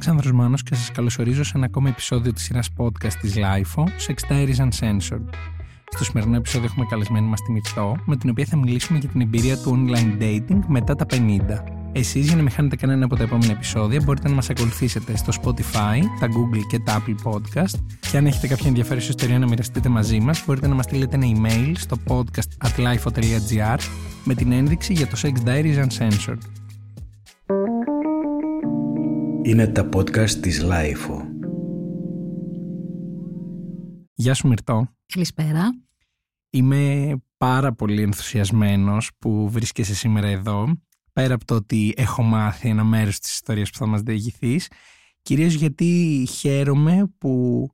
Αλέξανδρος Μάνος και σας καλωσορίζω σε ένα ακόμα επεισόδιο της σειράς podcast της LIFO, Sex Diaries Uncensored. Στο σημερινό επεισόδιο έχουμε καλεσμένη μας τη Μυρτώ, με την οποία θα μιλήσουμε για την εμπειρία του online dating μετά τα 50. Εσείς για να μην χάνετε κανένα από τα επόμενα επεισόδια μπορείτε να μας ακολουθήσετε στο Spotify, τα Google και τα Apple Podcast και αν έχετε κάποια ενδιαφέρουσα ιστορία να μοιραστείτε μαζί μας μπορείτε να μας στείλετε ένα email στο podcast at lifo.gr με την ένδειξη για το Sex Diaries Uncensored. Είναι τα podcast της Lifeo. Γεια σου Μυρτώ. Καλησπέρα. Είμαι πάρα πολύ ενθουσιασμένος που βρίσκεσαι σήμερα εδώ. Πέρα από το ότι έχω μάθει ένα μέρος της ιστορίας που θα μας διηγηθείς. Κυρίως γιατί χαίρομαι που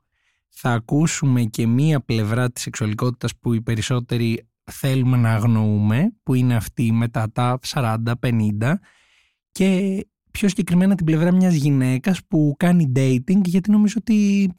θα ακούσουμε και μία πλευρά της σεξουαλικότητας που οι περισσότεροι θέλουμε να αγνοούμε, που είναι αυτή μετά τα 40-50 και πιο συγκεκριμένα την πλευρά μιας γυναίκας που κάνει dating γιατί νομίζω ότι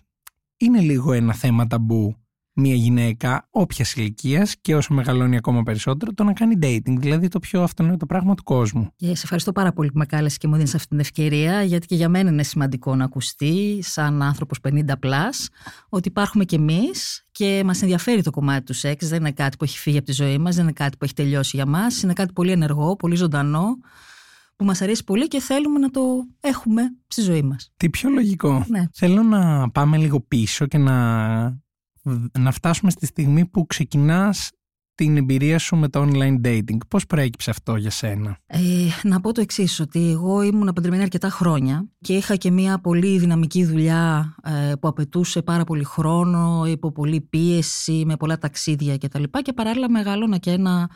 είναι λίγο ένα θέμα ταμπού μια γυναίκα όποιας ηλικίας και όσο μεγαλώνει ακόμα περισσότερο το να κάνει dating, δηλαδή το πιο αυτονόητο πράγμα του κόσμου. Και σε ευχαριστώ πάρα πολύ που με κάλεσε και μου δίνεις αυτή την ευκαιρία, γιατί και για μένα είναι σημαντικό να ακουστεί, σαν άνθρωπος 50 plus, ότι υπάρχουμε κι εμείς και μας ενδιαφέρει το κομμάτι του σεξ. Δεν είναι κάτι που έχει φύγει από τη ζωή μας, δεν είναι κάτι που έχει τελειώσει για μας. Είναι κάτι πολύ ενεργό, πολύ ζωντανό που μας αρέσει πολύ και θέλουμε να το έχουμε στη ζωή μας. Τι πιο λογικό. Ναι. Θέλω να πάμε λίγο πίσω και να, να φτάσουμε στη στιγμή που ξεκινάς την εμπειρία σου με το online dating. Πώς προέκυψε αυτό για σένα; Ε, να πω το εξής ότι εγώ ήμουν παντρεμένη αρκετά χρόνια και είχα και μια πολύ δυναμική δουλειά ε, που απαιτούσε πάρα πολύ χρόνο, υπό πολύ πίεση, με πολλά ταξίδια κτλ. Και, και παράλληλα μεγάλωνα και ένα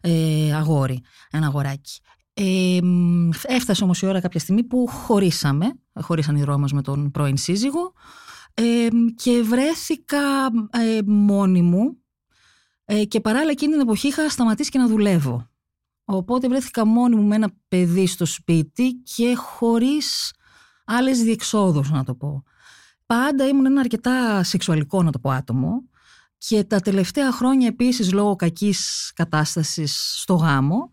ε, αγόρι, ένα αγοράκι. Ε, έφτασε όμως η ώρα κάποια στιγμή που χωρίσαμε, χωρίσαν οι δρόμοι με τον πρώην σύζυγο και βρέθηκα ε, μόνη μου ε, και παράλληλα εκείνη την εποχή είχα σταματήσει και να δουλεύω. Οπότε βρέθηκα μόνη μου με ένα παιδί στο σπίτι και χωρίς άλλες διεξόδους να το πω. Πάντα ήμουν ένα αρκετά σεξουαλικό να το πω άτομο και τα τελευταία χρόνια επίσης λόγω κακής κατάστασης στο γάμο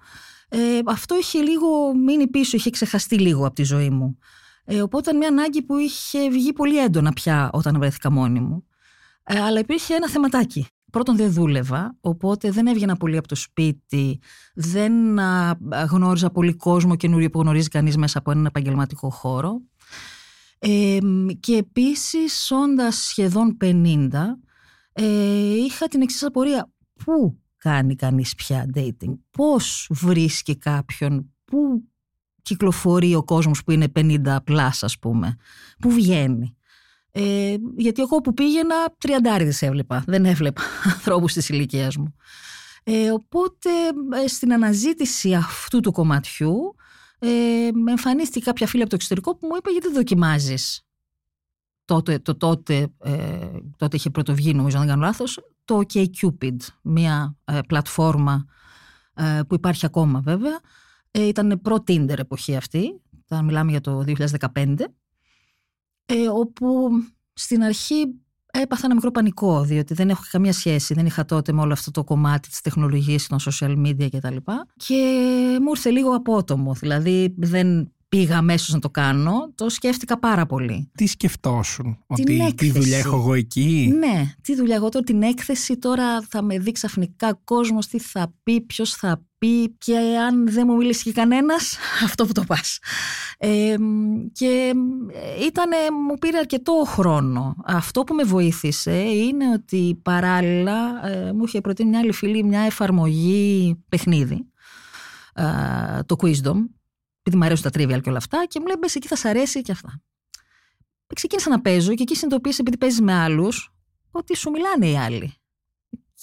ε, αυτό είχε λίγο μείνει πίσω, είχε ξεχαστεί λίγο από τη ζωή μου. Ε, οπότε ήταν μια ανάγκη που είχε βγει πολύ έντονα πια όταν βρέθηκα μόνη μου. Ε, αλλά υπήρχε ένα θεματάκι. Πρώτον δεν δούλευα, οπότε δεν έβγαινα πολύ από το σπίτι, δεν α, γνώριζα πολύ κόσμο καινούριο που γνωρίζει κανείς μέσα από έναν επαγγελματικό χώρο. Ε, και επίσης, όντας σχεδόν 50, ε, είχα την εξής απορία. Πού κάνει κανείς πια dating. Πώς βρίσκει κάποιον, πού κυκλοφορεί ο κόσμος που είναι 50 πλάς ας πούμε, πού βγαίνει. Ε, γιατί εγώ που πήγαινα τριαντάριδες έβλεπα, δεν έβλεπα ανθρώπους της ηλικίας μου. Ε, οπότε ε, στην αναζήτηση αυτού του κομματιού ε, εμφανίστηκε κάποια φίλη από το εξωτερικό που μου είπε γιατί δοκιμάζεις; Τότε, το τότε, ε, τότε είχε πρωτοβγεί νομίζω αν δεν κάνω λάθος το OkCupid, μια ε, πλατφόρμα ε, που υπάρχει ακόμα βέβαια. Ε, ήταν προ-Tinder εποχή αυτή, θα μιλάμε για το 2015, ε, όπου στην αρχή έπαθα ένα μικρό πανικό, διότι δεν έχω καμία σχέση, δεν είχα τότε με όλο αυτό το κομμάτι της τεχνολογίας, των social media κτλ. Και, και μου ήρθε λίγο απότομο, δηλαδή δεν πήγα αμέσως να το κάνω, το σκέφτηκα πάρα πολύ. Τι σκεφτόσουν, ότι τι δουλειά έχω εγώ εκεί; Ναι, τι δουλειά εγώ τώρα, την έκθεση τώρα θα με δει ξαφνικά κόσμος, τι θα πει, ποιος θα πει και αν δεν μου μίλησε και κανένας, αυτό που το πας. Ε, και ήτανε, μου πήρε αρκετό χρόνο. Αυτό που με βοήθησε είναι ότι παράλληλα ε, μου είχε προτείνει μια άλλη φίλη μια εφαρμογή παιχνίδι, ε, το Quizdom, επειδή μου αρέσουν τα trivial και όλα αυτά, και μου λέει: Μπες εκεί, θα σ' αρέσει και αυτά. Ξεκίνησα να παίζω και εκεί συνειδητοποίησα, επειδή παίζεις με άλλους, ότι σου μιλάνε οι άλλοι.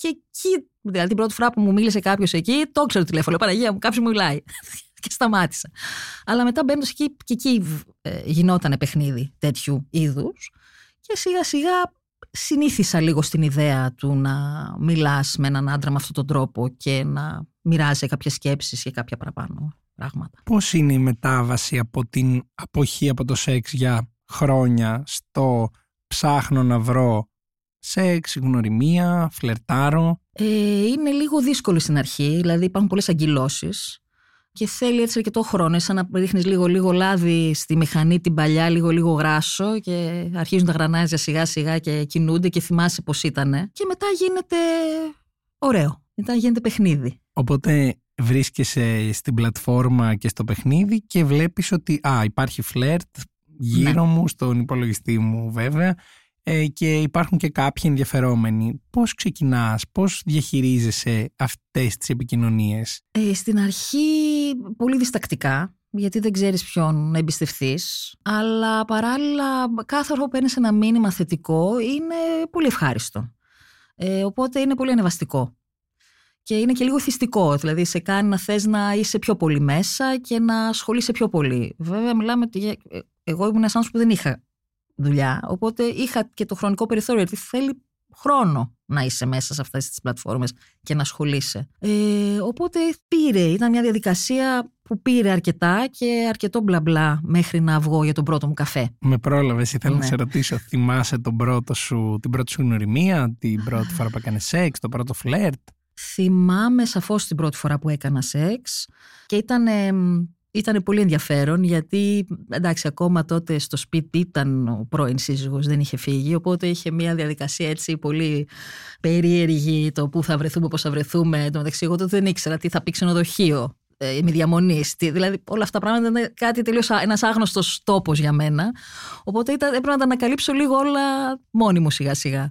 Και εκεί, δηλαδή την πρώτη φορά που μου μίλησε κάποιος εκεί, το ξέρω το τηλέφωνο. Παραγία μου, κάποιος μου μιλάει. και σταμάτησα. Αλλά μετά μπαίνοντας εκεί, και εκεί ε, γινόταν παιχνίδι τέτοιου είδους. Και σιγά σιγά συνήθισα λίγο στην ιδέα του να μιλάς με έναν άντρα με αυτόν τον τρόπο και να μοιράζει κάποιες σκέψεις και κάποια παραπάνω πράγματα. Πώς είναι η μετάβαση από την αποχή από το σεξ για χρόνια στο ψάχνω να βρω σεξ, γνωριμία, φλερτάρω; Ε, είναι λίγο δύσκολο στην αρχή, δηλαδή υπάρχουν πολλές αγκυλώσεις. και θέλει έτσι αρκετό χρόνο. Σαν να ρίχνεις λίγο-λίγο λάδι στη μηχανή την παλιά, λίγο-λίγο γράσο και αρχίζουν τα γρανάζια σιγά-σιγά και κινούνται και θυμάσαι πώς ήταν. Και μετά γίνεται ωραίο. Μετά γίνεται παιχνίδι. Οπότε βρίσκεσαι στην πλατφόρμα και στο παιχνίδι και βλέπεις ότι α, υπάρχει φλερτ γύρω Ναι. μου, στον υπολογιστή μου βέβαια ε, και υπάρχουν και κάποιοι ενδιαφερόμενοι. Πώς ξεκινάς, πώς διαχειρίζεσαι αυτές τις επικοινωνίες; Ε, στην αρχή πολύ διστακτικά, γιατί δεν ξέρεις ποιον να εμπιστευτείς, αλλά παράλληλα κάθε φορά που παίρνεις ένα μήνυμα θετικό είναι πολύ ευχάριστο. Ε, οπότε είναι πολύ ανεβαστικό. Και είναι και λίγο θυστικό, δηλαδή σε κάνει να θες να είσαι πιο πολύ μέσα και να ασχολείσαι πιο πολύ. Βέβαια μιλάμε, ότι για- ε, εγώ ήμουν ένας άνθρωπος που δεν είχα δουλειά, οπότε είχα και το χρονικό περιθώριο, γιατί θέλει χρόνο να είσαι μέσα σε αυτές τις πλατφόρμες και να ασχολείσαι. Ε, οπότε πήρε, ήταν μια διαδικασία που πήρε αρκετά και αρκετό μπλα μπλα μέχρι να βγω για τον πρώτο μου καφέ. Με πρόλαβες, ήθελα να Ναι. σε ρωτήσω, θυμάσαι τον πρώτο σου, την πρώτη σου γνωριμία, την πρώτη φορά που έκανες σεξ, το πρώτο φλερτ; Θυμάμαι σαφώς την πρώτη φορά που έκανα σεξ και ήταν, ήταν πολύ ενδιαφέρον γιατί εντάξει ακόμα τότε στο σπίτι ήταν ο πρώην σύζυγος δεν είχε φύγει οπότε είχε μια διαδικασία έτσι πολύ περίεργη το πού θα βρεθούμε, πώς θα βρεθούμε εν τω μεταξύ εγώ τότε δεν ήξερα τι θα πει ξενοδοχείο ε, με διαμονής. τι- Δηλαδή, όλα αυτά τα πράγματα ήταν κάτι τελείως ένας άγνωστος τόπος για μένα. Οπότε ήταν, έπρεπε να τα ανακαλύψω λίγο όλα μόνη μου σιγά-σιγά.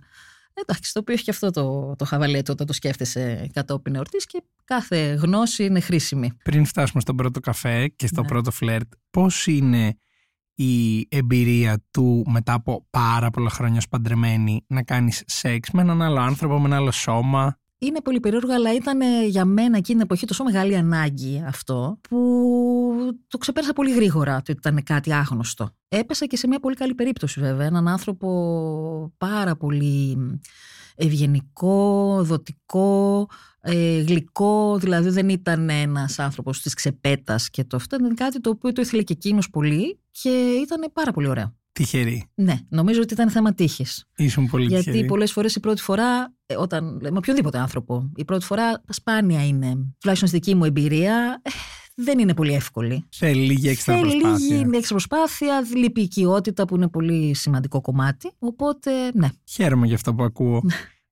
Εντάξει, το οποίο έχει και αυτό το, το χαβαλέτο όταν το σκέφτεσαι κατόπιν εορτής και κάθε γνώση είναι χρήσιμη. Πριν φτάσουμε στον πρώτο καφέ και στο Ναι. πρώτο φλερτ, πώς είναι η εμπειρία του μετά από πάρα πολλά χρόνια ως παντρεμένη να κάνεις σεξ με έναν άλλο άνθρωπο, με ένα άλλο σώμα; Είναι πολύ περίεργο, αλλά ήταν ε, για μένα εκείνη την εποχή τόσο μεγάλη ανάγκη αυτό που το ξεπέρασα πολύ γρήγορα το ότι ήταν κάτι άγνωστο. Έπεσα και σε μια πολύ καλή περίπτωση βέβαια. Έναν άνθρωπο πάρα πολύ ευγενικό, δοτικό, ε, γλυκό, δηλαδή δεν ήταν ένας άνθρωπος της ξεπέτας και το αυτό ήταν κάτι το οποίο το ήθελε και εκείνος πολύ και ήταν πάρα πολύ ωραίο. Τυχερή. Ναι, νομίζω ότι ήταν θέμα τύχης. Ήσουν πολύ Γιατί τυχερή. πολλές φορές η πρώτη φορά, ε, όταν, με οποιονδήποτε άνθρωπο, η πρώτη φορά σπάνια είναι, τουλάχιστον στη δική μου εμπειρία, ε, δεν είναι πολύ εύκολη. Θέλει λίγη έξτρα Θέλει προσπάθεια. λίγη έξτρα προσπάθεια, λείπει η οικειότητα που είναι πολύ σημαντικό κομμάτι. Οπότε, ναι. Χαίρομαι για αυτό που ακούω.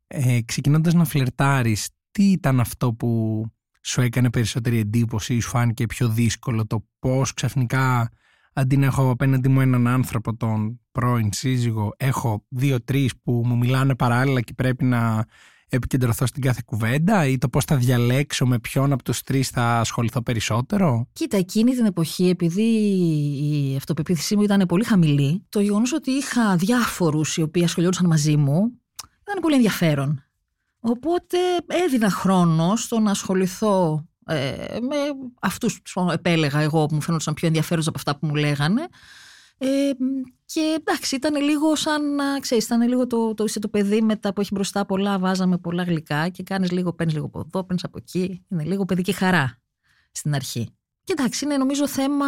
ε, ξεκινώντας να φλερτάρεις, τι ήταν αυτό που σου έκανε περισσότερη εντύπωση ή σου φάνηκε πιο δύσκολο το πώς ξαφνικά αντί να έχω απέναντι μου έναν άνθρωπο, τον πρώην σύζυγο, έχω δύο-τρεις που μου μιλάνε παράλληλα και πρέπει να επικεντρωθώ στην κάθε κουβέντα ή το πώς θα διαλέξω με ποιον από τους τρεις θα ασχοληθώ περισσότερο; Κοίτα, εκείνη την εποχή, επειδή η αυτοπεποίθησή μου ήταν πολύ χαμηλή, το γεγονός ότι είχα διάφορους οι οποίοι ασχολιόντουσαν μαζί μου ήταν πολύ ενδιαφέρον. Οπότε έδινα χρόνο στο να ασχοληθώ ε, με αυτούς που επέλεγα εγώ που μου φαίνονταν πιο ενδιαφέρον από αυτά που μου λέγανε. Ε, και εντάξει, ήταν λίγο σαν να ξέρεις, ήταν λίγο το, το, είσαι το παιδί μετά που έχει μπροστά πολλά, βάζαμε πολλά γλυκά και κάνεις λίγο, παίρνεις λίγο από εδώ, παίρνεις από εκεί. Είναι λίγο παιδική χαρά στην αρχή. Και εντάξει, είναι νομίζω θέμα,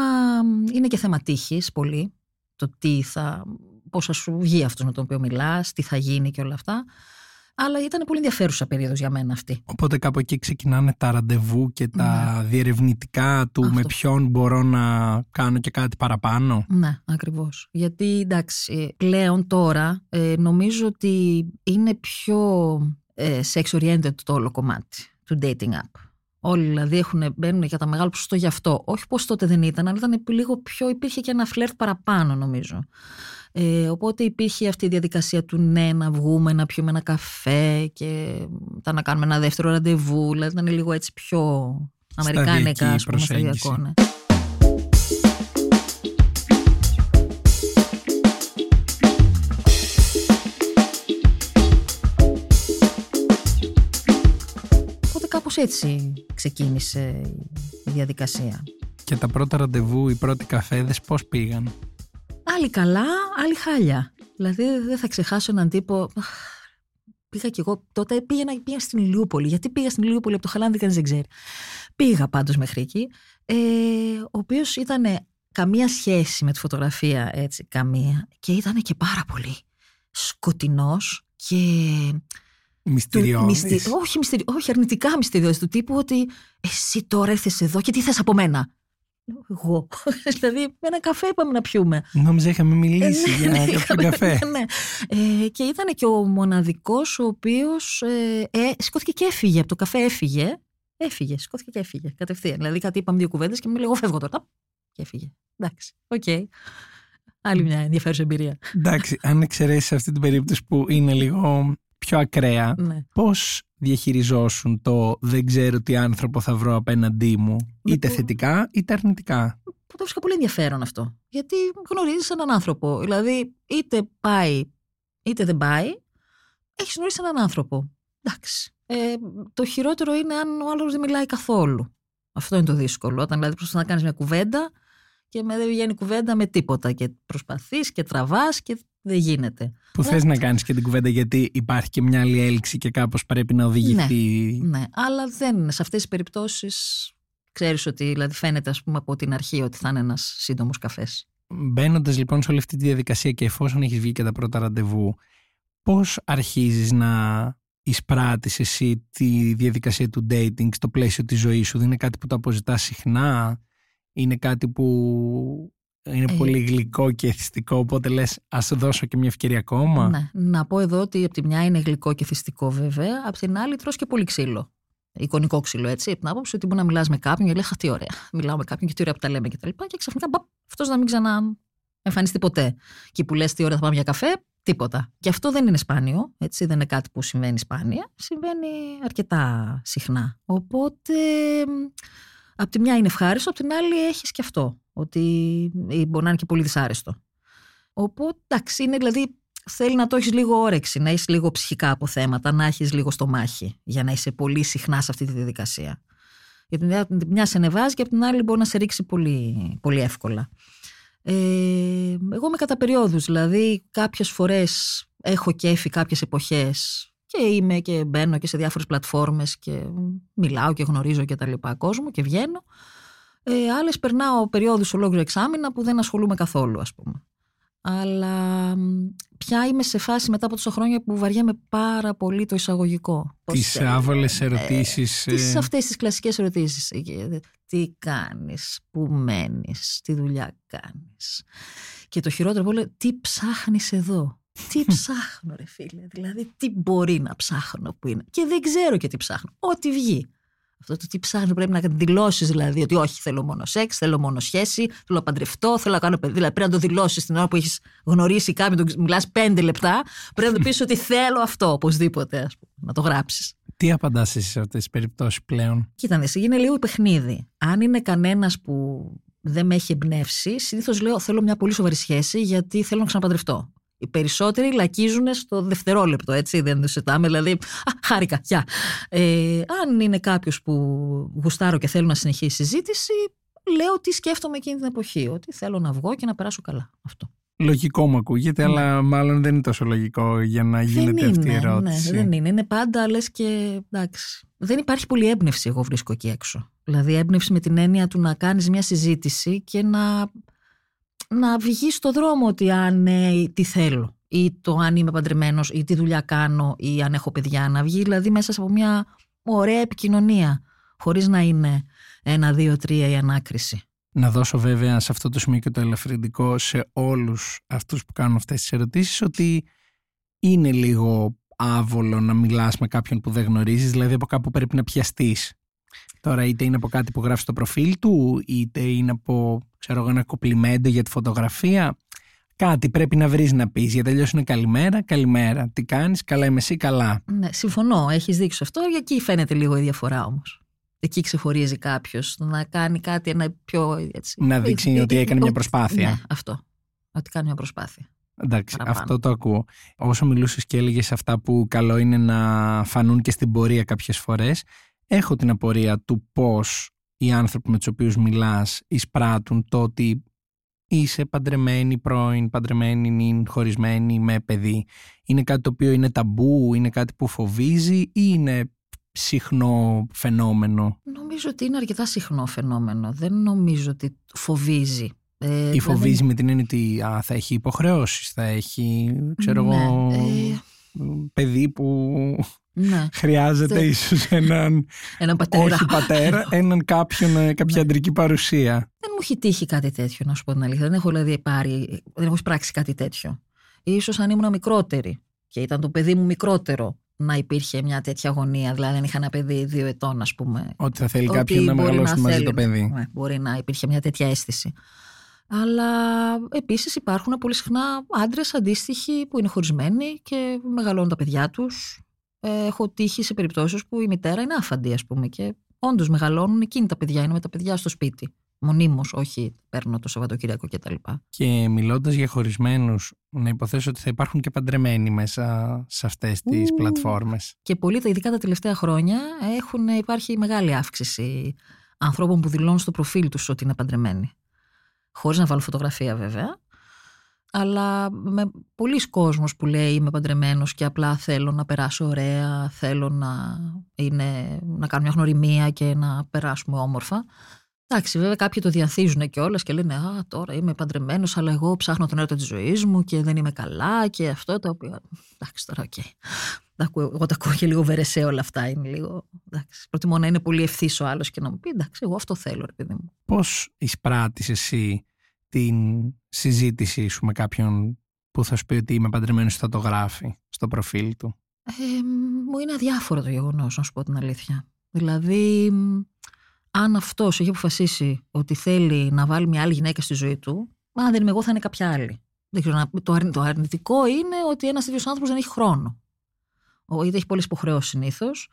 είναι και θέμα τύχης πολύ. Το τι θα, πώς θα σου βγει αυτός με τον οποίο μιλάς, τι θα γίνει και όλα αυτά. Αλλά ήταν πολύ ενδιαφέρουσα περίοδος για μένα αυτή. Οπότε κάπου εκεί ξεκινάνε τα ραντεβού και τα διερευνητικά του με Αυτό. ποιον μπορώ να κάνω και κάτι παραπάνω. Ναι, ακριβώς. Γιατί εντάξει, πλέον τώρα ε, νομίζω ότι είναι πιο ε, sex oriented το όλο κομμάτι του dating app. Όλοι δηλαδή έχουν, μπαίνουν για τα μεγάλο ποσοστό γι' αυτό. Όχι πως τότε δεν ήταν, αλλά ήταν λίγο πιο, υπήρχε και ένα φλερτ παραπάνω νομίζω. Ε, οπότε υπήρχε αυτή η διαδικασία του ναι, να βγούμε, να πιούμε ένα καφέ και μετά να κάνουμε ένα δεύτερο ραντεβού. Δηλαδή ήταν λίγο έτσι πιο αμερικάνικα, Σταδιακή ας πούμε, προσέγγιση. σταδιακό. Ναι. Οπότε κάπως έτσι ξεκίνησε η διαδικασία. Και τα πρώτα ραντεβού, οι πρώτοι καφέδες πώς πήγαν; Άλλοι καλά, άλλοι χάλια. Δηλαδή δεν θα ξεχάσω έναν τύπο. αχ, Πήγα κι εγώ τότε, πήγαινα, πήγα στην Ηλιούπολη. Γιατί πήγα στην Ηλιούπολη από το Χαλάνδη, κανείς δεν ξέρει. Πήγα πάντως μέχρι εκεί. Ε, ο οποίος ήταν καμία σχέση με τη φωτογραφία, έτσι, καμία. Και ήταν και πάρα πολύ σκοτεινός και Μυστηριώδης. μυστη- όχι, μυστηρι- όχι, αρνητικά μυστηριώδης του τύπου ότι εσύ τώρα ήρθες εδώ και τι θες από μένα. Λέω, Εγώ. δηλαδή, με ένα καφέ είπαμε να πιούμε. Νόμιζα είχαμε μιλήσει Ε, για ναι, κάποιο είχαμε- καφέ. ναι, ναι. Ε, και ήταν και ο μοναδικός ο οποίος ε, ε, σηκώθηκε και έφυγε. Από το καφέ έφυγε. Έφυγε, σηκώθηκε και έφυγε. Κατευθείαν. Δηλαδή κάτι είπαμε δύο κουβέντες και μου λέει: Εγώ φεύγω τώρα. Ταπ, Και έφυγε. Εντάξει. Οκ. Άλλη μια ενδιαφέρουσα εμπειρία. Εντάξει, αν εξαιρέσεις αυτή την περίπτωση που είναι λίγο πιο ακραία, Ναι. πώς διαχειριζόσουν το δεν ξέρω τι άνθρωπο θα βρω απέναντί μου, είτε Λοιπόν. θετικά είτε αρνητικά; Που το 'βρισκα πολύ ενδιαφέρον αυτό. Γιατί γνωρίζεις έναν άνθρωπο. Δηλαδή, είτε πάει, είτε δεν πάει, έχεις γνωρίσει έναν άνθρωπο. Εντάξει. Ε, το χειρότερο είναι αν ο άλλος δεν μιλάει καθόλου. Αυτό είναι το δύσκολο. Όταν δηλαδή προσπαθείς να κάνεις μια κουβέντα και με δεν βγαίνει κουβέντα με τίποτα. Και προσπαθείς και τραβάς και δεν γίνεται. Που Ναι. θες να κάνεις και την κουβέντα γιατί υπάρχει και μια άλλη έλξη και κάπως πρέπει να οδηγηθεί. Ναι, αλλά δεν είναι. Σε αυτές τις περιπτώσεις ξέρεις ότι δηλαδή φαίνεται ας πούμε, από την αρχή ότι θα είναι ένας σύντομος καφές. Μπαίνοντας λοιπόν σε όλη αυτή τη διαδικασία και εφόσον έχεις βγει και τα πρώτα ραντεβού, πώς αρχίζεις να εισπράττεις εσύ τη διαδικασία του dating στο πλαίσιο της ζωής σου; Δεν είναι κάτι που το αποζητάς συχνά, είναι κάτι που είναι Ε, πολύ γλυκό και εθιστικό, οπότε λες ας δώσω και μια ευκαιρία ακόμα. Ναι. Να πω εδώ ότι από τη μια είναι γλυκό και θυστικό βέβαια, από την άλλη τρως και πολύ ξύλο. Εικονικό ξύλο, έτσι. Από την άποψη ότι μπορεί να μιλάς με κάποιον και λέει Χα, τι ωραία. Μιλάω με κάποιον και τι ωραία που τα λέμε και τα λοιπά. Και ξαφνικά αυτός να μην ξανά εμφανιστεί ποτέ. Και που λες τι ώρα θα πάμε για καφέ, τίποτα. Και αυτό δεν είναι σπάνιο, έτσι. Δεν είναι κάτι που συμβαίνει σπάνια. Συμβαίνει αρκετά συχνά. Οπότε. Από τη μια είναι ευχάριστο, από την άλλη έχεις και αυτό. Ότι μπορεί να είναι και πολύ δυσάρεστο. Οπότε, εντάξει, είναι δηλαδή θέλει να το έχεις λίγο όρεξη, να έχεις λίγο ψυχικά αποθέματα, να έχεις λίγο στο μάχη για να είσαι πολύ συχνά σε αυτή τη διαδικασία. Γιατί από τη μια σε ανεβάζει και από την άλλη μπορεί να σε ρίξει πολύ, πολύ εύκολα. Ε, εγώ είμαι κατά περιόδους, δηλαδή κάποιες φορές έχω κέφι κάποιες εποχές και είμαι και μπαίνω και σε διάφορες πλατφόρμες και μιλάω και γνωρίζω και τα λοιπά κόσμο και βγαίνω. Ε, άλλες περνάω περιόδους ολόκληρο εξάμεινα που δεν ασχολούμαι καθόλου ας πούμε αλλά πια είμαι σε φάση μετά από τόσα χρόνια που βαριέμαι πάρα πολύ το εισαγωγικό. Τις άβολες ερωτήσεις. Ε, τις ε, αυτές τις κλασικές ερωτήσεις. Ε, Τι κάνεις, πού μένεις, τι δουλειά κάνεις. Και το χειρότερο από όλα, τι ψάχνεις εδώ. Τι ψάχνω ρε φίλε, δηλαδή τι μπορεί να ψάχνω που είναι. Και δεν ξέρω και τι ψάχνω, ό,τι βγει. Αυτό το τι ψάχνει πρέπει να δηλώσεις δηλαδή ότι όχι, θέλω μόνο σεξ, θέλω μόνο σχέση, θέλω να παντρευτώ, θέλω να κάνω παιδί. Δηλαδή πρέπει να το δηλώσεις την ώρα που έχεις γνωρίσει κάποιον, μιλάς πέντε λεπτά, πρέπει να του πεις ότι θέλω αυτό οπωσδήποτε, ας πούμε, να το γράψεις. Τι απαντάς εσύ σε αυτές τις περιπτώσεις πλέον; Κοίτα, εσύ είναι λίγο παιχνίδι. Αν είναι κανένας που δεν με έχει εμπνεύσει, συνήθως λέω θέλω μια πολύ σοβαρή σχέση γιατί θέλω να ξαναπαντρευτώ. Οι περισσότεροι λακίζουν στο δευτερόλεπτο, έτσι, δεν το συζητάμε. Δηλαδή, α, χάρηκα, γεια. Ε, αν είναι κάποιος που γουστάρω και θέλω να συνεχίσει η συζήτηση, λέω τι σκέφτομαι εκείνη την εποχή. Ότι θέλω να βγω και να περάσω καλά. Αυτό. Λογικό μου ακούγεται, Ναι. αλλά μάλλον δεν είναι τόσο λογικό για να γίνεται αυτή η ερώτηση. Ναι, δεν είναι. Είναι πάντα λες και. Εντάξει. Δεν υπάρχει πολύ έμπνευση, εγώ βρίσκω εκεί έξω. Δηλαδή, έμπνευση με την έννοια του να κάνεις μια συζήτηση και να, να βγει στο δρόμο ότι αν ναι, τι θέλω. Ή το αν είμαι παντρεμένος, ή τι δουλειά κάνω, ή αν έχω παιδιά. Να βγει δηλαδή μέσα από μια ωραία επικοινωνία. Χωρίς να είναι ένα, δύο, τρία η ανάκριση. Να δώσω βέβαια σε αυτό το σημείο και το ελαφρυντικό σε όλους αυτούς που κάνουν αυτές τις ερωτήσεις ότι είναι λίγο άβολο να μιλάς με κάποιον που δεν γνωρίζεις, δηλαδή από κάπου πρέπει να πιαστείς. Τώρα είτε είναι από κάτι που γράφει στο προφίλ του, είτε είναι από ξέρω, εγώ, ένα κοπλιμέντο για τη φωτογραφία. Κάτι πρέπει να βρεις να πεις, γιατί αλλιώς είναι καλημέρα, καλημέρα. Τι κάνεις, καλά είμαι εσύ, καλά. Ναι, συμφωνώ, έχει δείξει αυτό. Για εκεί φαίνεται λίγο η διαφορά όμω. Εκεί ξεχωρίζει κάποιο να κάνει κάτι ένα πιο. Έτσι, Να δείξει ε, ότι ε, έκανε μια ότι- προσπάθεια. Ναι, αυτό. Ότι κάνει μια προσπάθεια. Εντάξει, παραπάνω. αυτό το ακούω. Όσο μιλούσε και έλεγε αυτά που καλό είναι να φανούν και στην πορεία κάποιε φορέ, έχω την απορία του πώς οι άνθρωποι με τους οποίους μιλάς εισπράττουν το ότι είσαι παντρεμένη, πρώην, παντρεμένη, νυν, χωρισμένη, με παιδί. Είναι κάτι το οποίο είναι ταμπού, είναι κάτι που φοβίζει ή είναι συχνό φαινόμενο; Νομίζω ότι είναι αρκετά συχνό φαινόμενο. Δεν νομίζω ότι φοβίζει. Ε, Ή δηλαδή- φοβίζει με την έννοια ότι α, θα έχει υποχρεώσεις, θα έχει, ξέρω Ναι, εγώ, ε, παιδί που Ναι. Χρειάζεται Θε- ίσως έναν, Έναν πατέρα. όχι πατέρα, έναν κάποιον, ε, κάποια Ναι. αντρική παρουσία. Δεν μου έχει τύχει κάτι τέτοιο, να σου πω την αλήθεια. Δεν έχω δηλαδή πάρει, δεν έχω πράξει κάτι τέτοιο. Ίσως αν ήμουν μικρότερη και ήταν το παιδί μου μικρότερο να υπήρχε μια τέτοια αγωνία. Δηλαδή, αν είχα ένα παιδί δύο ετών, ας πούμε. Ότι θα θέλει ότι κάποιον να μπορεί μεγαλώσει μαζί θέλει. το παιδί. Ναι, μπορεί να υπήρχε μια τέτοια αίσθηση. Αλλά επίσης υπάρχουν πολύ συχνά άντρες αντίστοιχοι που είναι χωρισμένοι και μεγαλώνουν τα παιδιά τους. Έχω τύχει σε περιπτώσεις που η μητέρα είναι άφαντη, ας πούμε, και όντως μεγαλώνουν εκείνη τα παιδιά, είναι με τα παιδιά στο σπίτι. Μονίμως, όχι παίρνω το Σαββατοκύριακο κτλ. Και μιλώντας για χωρισμένους, να υποθέσω ότι θα υπάρχουν και παντρεμένοι μέσα σε αυτές τις Ου. πλατφόρμες. Και πολύ, τα- ειδικά τα τελευταία χρόνια, έχουν, υπάρχει μεγάλη αύξηση ανθρώπων που δηλώνουν στο προφίλ τους ότι είναι παντρεμένοι. Χωρίς να βάλουν φωτογραφία βέβαια. Αλλά με πολλοί κόσμος που λέει είμαι παντρεμένος και απλά θέλω να περάσω ωραία, θέλω να, είναι, να κάνω μια γνωριμία και να περάσουμε όμορφα. Εντάξει, βέβαια κάποιοι το διαθίζουν κιόλας και λένε Α, τώρα είμαι παντρεμένος, αλλά εγώ ψάχνω τον έρωτα της ζωής μου και δεν είμαι καλά και αυτό το οποίο. Εντάξει, τώρα, οκ. Τα ακούω- Εγώ τα ακούω και λίγο βερεσέ όλα αυτά. Είναι λίγο. Εντάξει, προτιμώ να είναι πολύ ευθύς ο άλλος και να μου πει Εντάξει, εγώ αυτό θέλω, ρε παιδί μου. Πώς εισπράττεις εσύ την συζήτησή σου με κάποιον που θα σου πει ότι είμαι παντρεμένος θα το γράφει στο προφίλ του; Ε, μου είναι αδιάφορο το γεγονός, να σου πω την αλήθεια. Δηλαδή, μ, αν αυτός έχει αποφασίσει ότι θέλει να βάλει μια άλλη γυναίκα στη ζωή του, αν δεν είμαι εγώ, θα είναι κάποια άλλη. Δεν ξέρω, να- το, αρνη- το αρνητικό είναι ότι ένας τέτοιος άνθρωπος δεν έχει χρόνο. Ο, είτε έχει πολλές υποχρεώσεις συνήθως.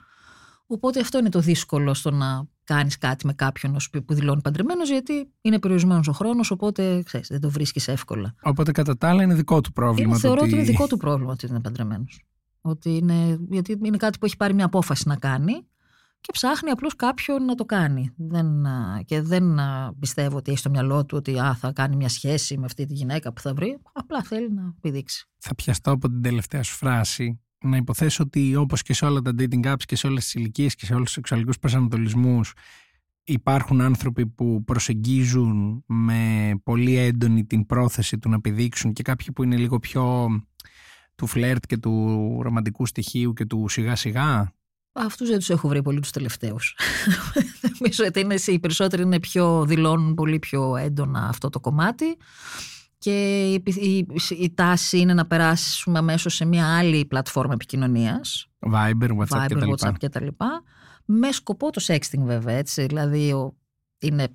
Οπότε αυτό είναι το δύσκολο στο να κάνεις κάτι με κάποιον ως που δηλώνει παντρεμένος, γιατί είναι περιορισμένος ο χρόνος, οπότε ξέρεις, δεν το βρίσκεις εύκολα. Οπότε κατά τα άλλα είναι δικό του πρόβλημα. Είναι, το θεωρώ ότι ότι- είναι δικό του πρόβλημα ότι είναι παντρεμένος. Ότι είναι, γιατί είναι κάτι που έχει πάρει μια απόφαση να κάνει και ψάχνει απλώς κάποιον να το κάνει. Δεν, α, και δεν α, πιστεύω ότι έχει στο μυαλό του ότι α, θα κάνει μια σχέση με αυτή τη γυναίκα που θα βρει. Απλά θέλει να επιδείξει. Θα πιαστώ από την τελευταία σου φράση. Να υποθέσω ότι όπως και σε όλα τα dating apps και σε όλες τις ηλικίες και σε όλους τους σεξουαλικούς προσανατολισμούς υπάρχουν άνθρωποι που προσεγγίζουν με πολύ έντονη την πρόθεση του να επιδείξουν και κάποιοι που είναι λίγο πιο του φλερτ και του ρομαντικού στοιχείου και του σιγά σιγά. Αυτούς δεν τους έχω βρει πολύ τους τελευταίους. Νομίζω ότι είναι, οι περισσότεροι είναι πιο, δηλώνουν πολύ πιο έντονα αυτό το κομμάτι. Και η, η, η τάση είναι να περάσουμε αμέσως σε μια άλλη πλατφόρμα επικοινωνίας. Viber, WhatsApp Viber, κτλ. WhatsApp κτλ. Με σκοπό το sexting βέβαια, έτσι. Δηλαδή ο, είναι,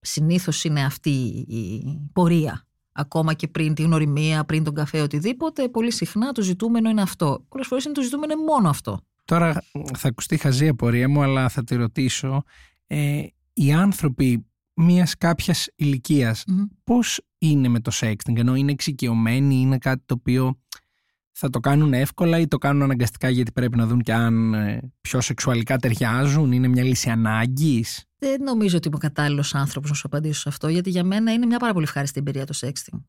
συνήθως είναι αυτή η πορεία. Ακόμα και πριν τη γνωριμία, πριν τον καφέ, οτιδήποτε, πολύ συχνά το ζητούμενο είναι αυτό. Πολλές φορές είναι το ζητούμενο είναι μόνο αυτό. Τώρα θα ακουστεί χαζή απορία μου, αλλά θα τη ρωτήσω. Ε, οι άνθρωποι μιας κάποιας ηλικίας Μμμ. πώς είναι με το sexting, ενώ είναι εξοικειωμένοι, είναι κάτι το οποίο θα το κάνουν εύκολα ή το κάνουν αναγκαστικά γιατί πρέπει να δουν και αν ε, πιο σεξουαλικά ταιριάζουν, είναι μια λύση ανάγκης; Δεν νομίζω ότι είμαι ο κατάλληλος άνθρωπος να σου απαντήσω σε αυτό, γιατί για μένα είναι μια πάρα πολύ ευχάριστη εμπειρία το sexting.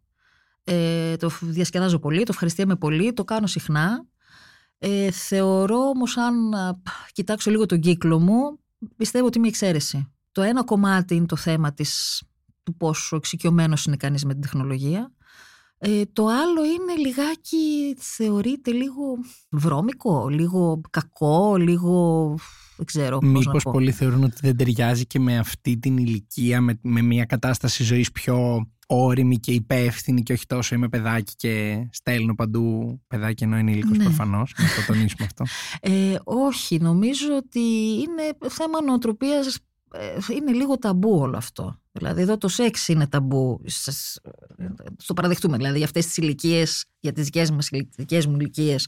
Ε, το διασκεδάζω πολύ, το ευχαριστιέμαι πολύ, το κάνω συχνά. Ε, θεωρώ όμως, αν α, κοιτάξω λίγο τον κύκλο μου, πιστεύω ότι είμαι η εξαίρεση. Το ένα κομμάτι είναι το θέμα της, του πόσο εξοικειωμένος είναι κανείς με την τεχνολογία. Ε, το άλλο είναι λιγάκι, θεωρείται λίγο βρώμικο, λίγο κακό, λίγο. Δεν ξέρω πώς να Μήπως πω. πολλοί θεωρούν ότι δεν ταιριάζει και με αυτή την ηλικία, με, με μια κατάσταση ζωής πιο όρημη και υπεύθυνη και όχι τόσο είμαι παιδάκι και στέλνω παντού παιδάκι ενώ είναι ήλικος Ναι. προφανώς, να το τονίσουμε αυτό. Ε, όχι, νομίζω ότι είναι θέμα νοοτροπίας, ε, είναι λίγο ταμπού όλο αυτό. Δηλαδή εδώ το σεξ είναι ταμπού, Σας- στο παραδεχτούμε, δηλαδή για αυτές τις ηλικίες, για τις δικές, μας, τις δικές μου ηλικίες.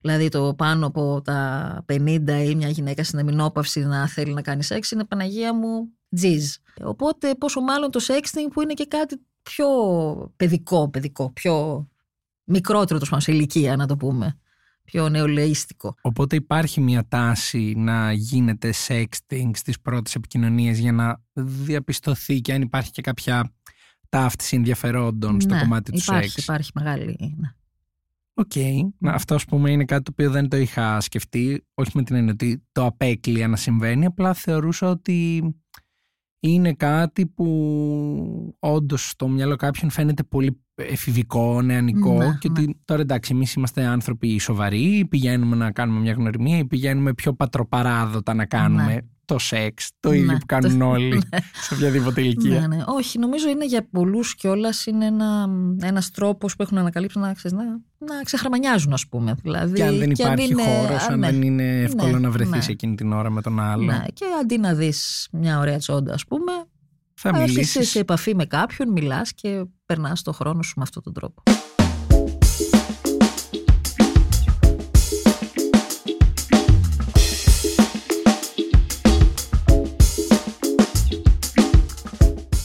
Δηλαδή το πάνω από τα 50 ή μια γυναίκα στην εμεινόπαυση να θέλει να κάνει σεξ είναι Παναγία μου τζιζ. Οπότε πόσο μάλλον το sexting που είναι και κάτι πιο παιδικό, παιδικό, πιο μικρότερο το σε ηλικία να το πούμε. Πιο νεολαίστικο. Οπότε υπάρχει μια τάση να γίνεται sexting στις πρώτες επικοινωνίες για να διαπιστωθεί και αν υπάρχει και κάποια ταύτιση ενδιαφερόντων στο Ναι, κομμάτι του υπάρχει, σεξ. Υπάρχει μεγάλη. Ναι. Οκ. Να, Αυτό, ας πούμε, είναι κάτι το οποίο δεν το είχα σκεφτεί. Όχι με την έννοια ότι το απέκλεια να συμβαίνει. Απλά θεωρούσα ότι είναι κάτι που όντως στο μυαλό κάποιων φαίνεται πολύ εφηβικό, νεανικό Ναι, και ότι τώρα εντάξει εμείς είμαστε άνθρωποι σοβαροί, πηγαίνουμε να κάνουμε μια γνωριμία ή πηγαίνουμε πιο πατροπαράδοτα να κάνουμε Ναι. το σεξ, το Ναι, ίδιο που κάνουν το- όλοι ναι. σε οποιαδήποτε ηλικία. Ναι, ναι. Όχι, νομίζω είναι για πολλούς κιόλας είναι ένα, ένας τρόπος που έχουν ανακαλύψει να, ξέρεις, να, να ξεχραμανιάζουν ας πούμε. Δηλαδή, Και αν δεν υπάρχει είναι- χώρος, α, αν ναι. δεν είναι εύκολο Ναι, να βρεθείς ναι. εκείνη την ώρα με τον άλλο, Ναι, και αντί να δεις μια ωραία τσόντα ας πούμε, θα έρχεσαι μιλήσεις. σε επαφή με κάποιον, μιλάς και περνάς το χρόνο σου με αυτόν τον τρόπο.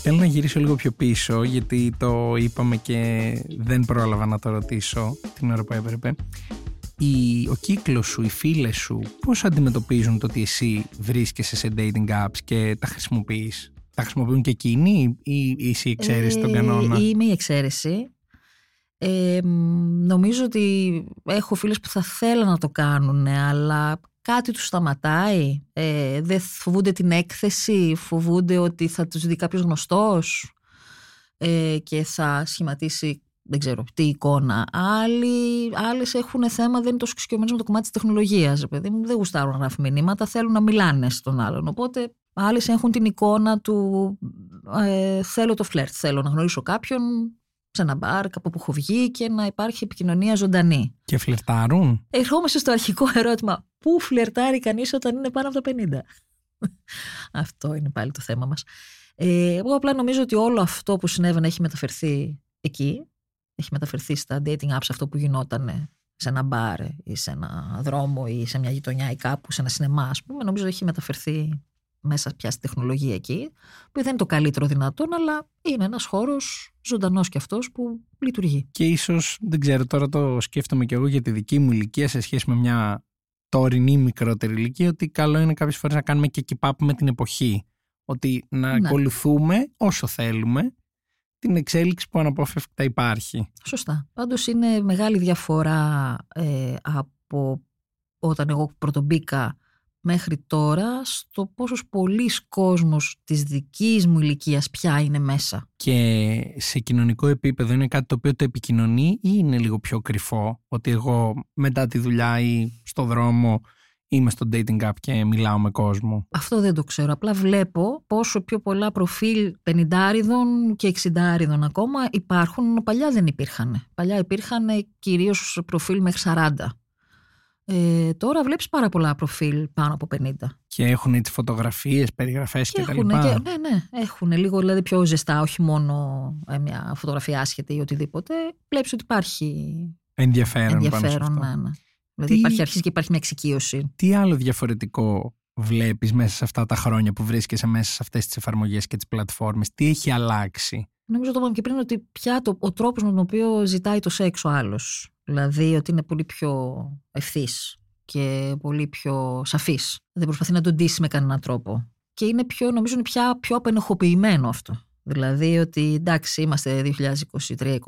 Θέλω να γυρίσω λίγο πιο πίσω γιατί το είπαμε και δεν πρόλαβα να το ρωτήσω την ώρα που έπρεπε. Η, ο κύκλος σου, οι φίλες σου, πώς αντιμετωπίζουν το ότι εσύ βρίσκεσαι σε dating apps και τα χρησιμοποιείς; Τα χρησιμοποιούν και εκείνοι ή ή εσύ ξέρεις τον Ε, κανόνα; Είμαι η εξαίρεση. Ε, μ, νομίζω ότι έχω φίλες που θα θέλουν να το κάνουν, αλλά κάτι τους σταματάει. Ε, δεν φοβούνται την έκθεση, φοβούνται ότι θα τους δει κάποιος γνωστός ε, και θα σχηματίσει δεν ξέρω τι εικόνα. Άλλοι, άλλες έχουν θέμα, δεν είναι τόσο εξοικειωμένες με το κομμάτι της τεχνολογίας. ρε παιδί μου, δεν γουστάρουν να γράφουν μηνύματα, θέλουν να μιλάνε στον άλλον. Οπότε άλλες έχουν την εικόνα του ε, θέλω το φλερτ, θέλω να γνωρίσω κάποιον σε ένα μπαρ, κάπου που έχω βγει και να υπάρχει επικοινωνία ζωντανή. Και φλερτάρουν; Ερχόμαστε στο αρχικό ερώτημα. Πού φλερτάρει κανείς όταν είναι πάνω από τα 50. αυτό είναι πάλι το θέμα μας. Ε, εγώ απλά νομίζω ότι όλο αυτό που συνέβαινε έχει μεταφερθεί εκεί. Έχει μεταφερθεί στα dating apps αυτό που γινόταν σε ένα μπαρ ή σε ένα δρόμο ή σε μια γειτονιά ή κάπου, σε ένα σινεμά ας πούμε. Νομίζω έχει μεταφερθεί μέσα πια στη τεχνολογία εκεί, που δεν είναι το καλύτερο δυνατόν, αλλά είναι ένας χώρος ζωντανός κι αυτός που λειτουργεί. Και ίσως, δεν ξέρω, τώρα το σκέφτομαι και εγώ για τη δική μου ηλικία σε σχέση με μια τωρινή μικρότερη ηλικία, ότι καλό είναι κάποιες φορές να κάνουμε και keep up με την εποχή. Ότι να Ναι. ακολουθούμε όσο θέλουμε την εξέλιξη που αναπόφευκτα υπάρχει. Σωστά. Πάντως είναι μεγάλη διαφορά ε, από όταν εγώ πρωτομπήκα μέχρι τώρα στο πόσος πολλής κόσμος της δικής μου ηλικίας πια είναι μέσα. Και σε κοινωνικό επίπεδο είναι κάτι το οποίο το επικοινωνεί ή είναι λίγο πιο κρυφό. Ότι εγώ μετά τη δουλειά ή στο δρόμο είμαι στο dating app και μιλάω με κόσμο; Αυτό δεν το ξέρω. Απλά βλέπω πόσο πιο πολλά προφίλ 50 και 60 ακόμα υπάρχουν. Παλιά δεν υπήρχαν. Παλιά υπήρχαν κυρίως προφίλ μέχρι 40. Ε, τώρα βλέπεις πάρα πολλά προφίλ πάνω από 50. Και έχουν έτσι φωτογραφίες, περιγραφές Και κτλ. έχουν, και, ναι, ναι, έχουν λίγο δηλαδή πιο ζεστά, όχι μόνο ε, μια φωτογραφία άσχετη ή οτιδήποτε. Βλέπεις ότι υπάρχει Ενδιαφέρον, πάνω σε ενδιαφέρον. αυτό. Ναι, ναι. Δηλαδή Τι- υπάρχει αρχίζει και υπάρχει μια εξοικείωση. Τι άλλο διαφορετικό βλέπεις μέσα σε αυτά τα χρόνια που βρίσκεσαι μέσα σε αυτές τις εφαρμογές και τις πλατφόρμες; Τι έχει αλλάξει; Νομίζω το είπαμε και πριν ότι πια το, ο τρόπος με τον οποίο ζητάει το σεξ ο άλλος. Δηλαδή ότι είναι πολύ πιο ευθύς και πολύ πιο σαφής. Δεν προσπαθεί να τον ντύσει με κανέναν τρόπο. Και είναι πιο, νομίζω είναι πια πιο απενεχοποιημένο αυτό. Δηλαδή ότι εντάξει είμαστε 2023-2023,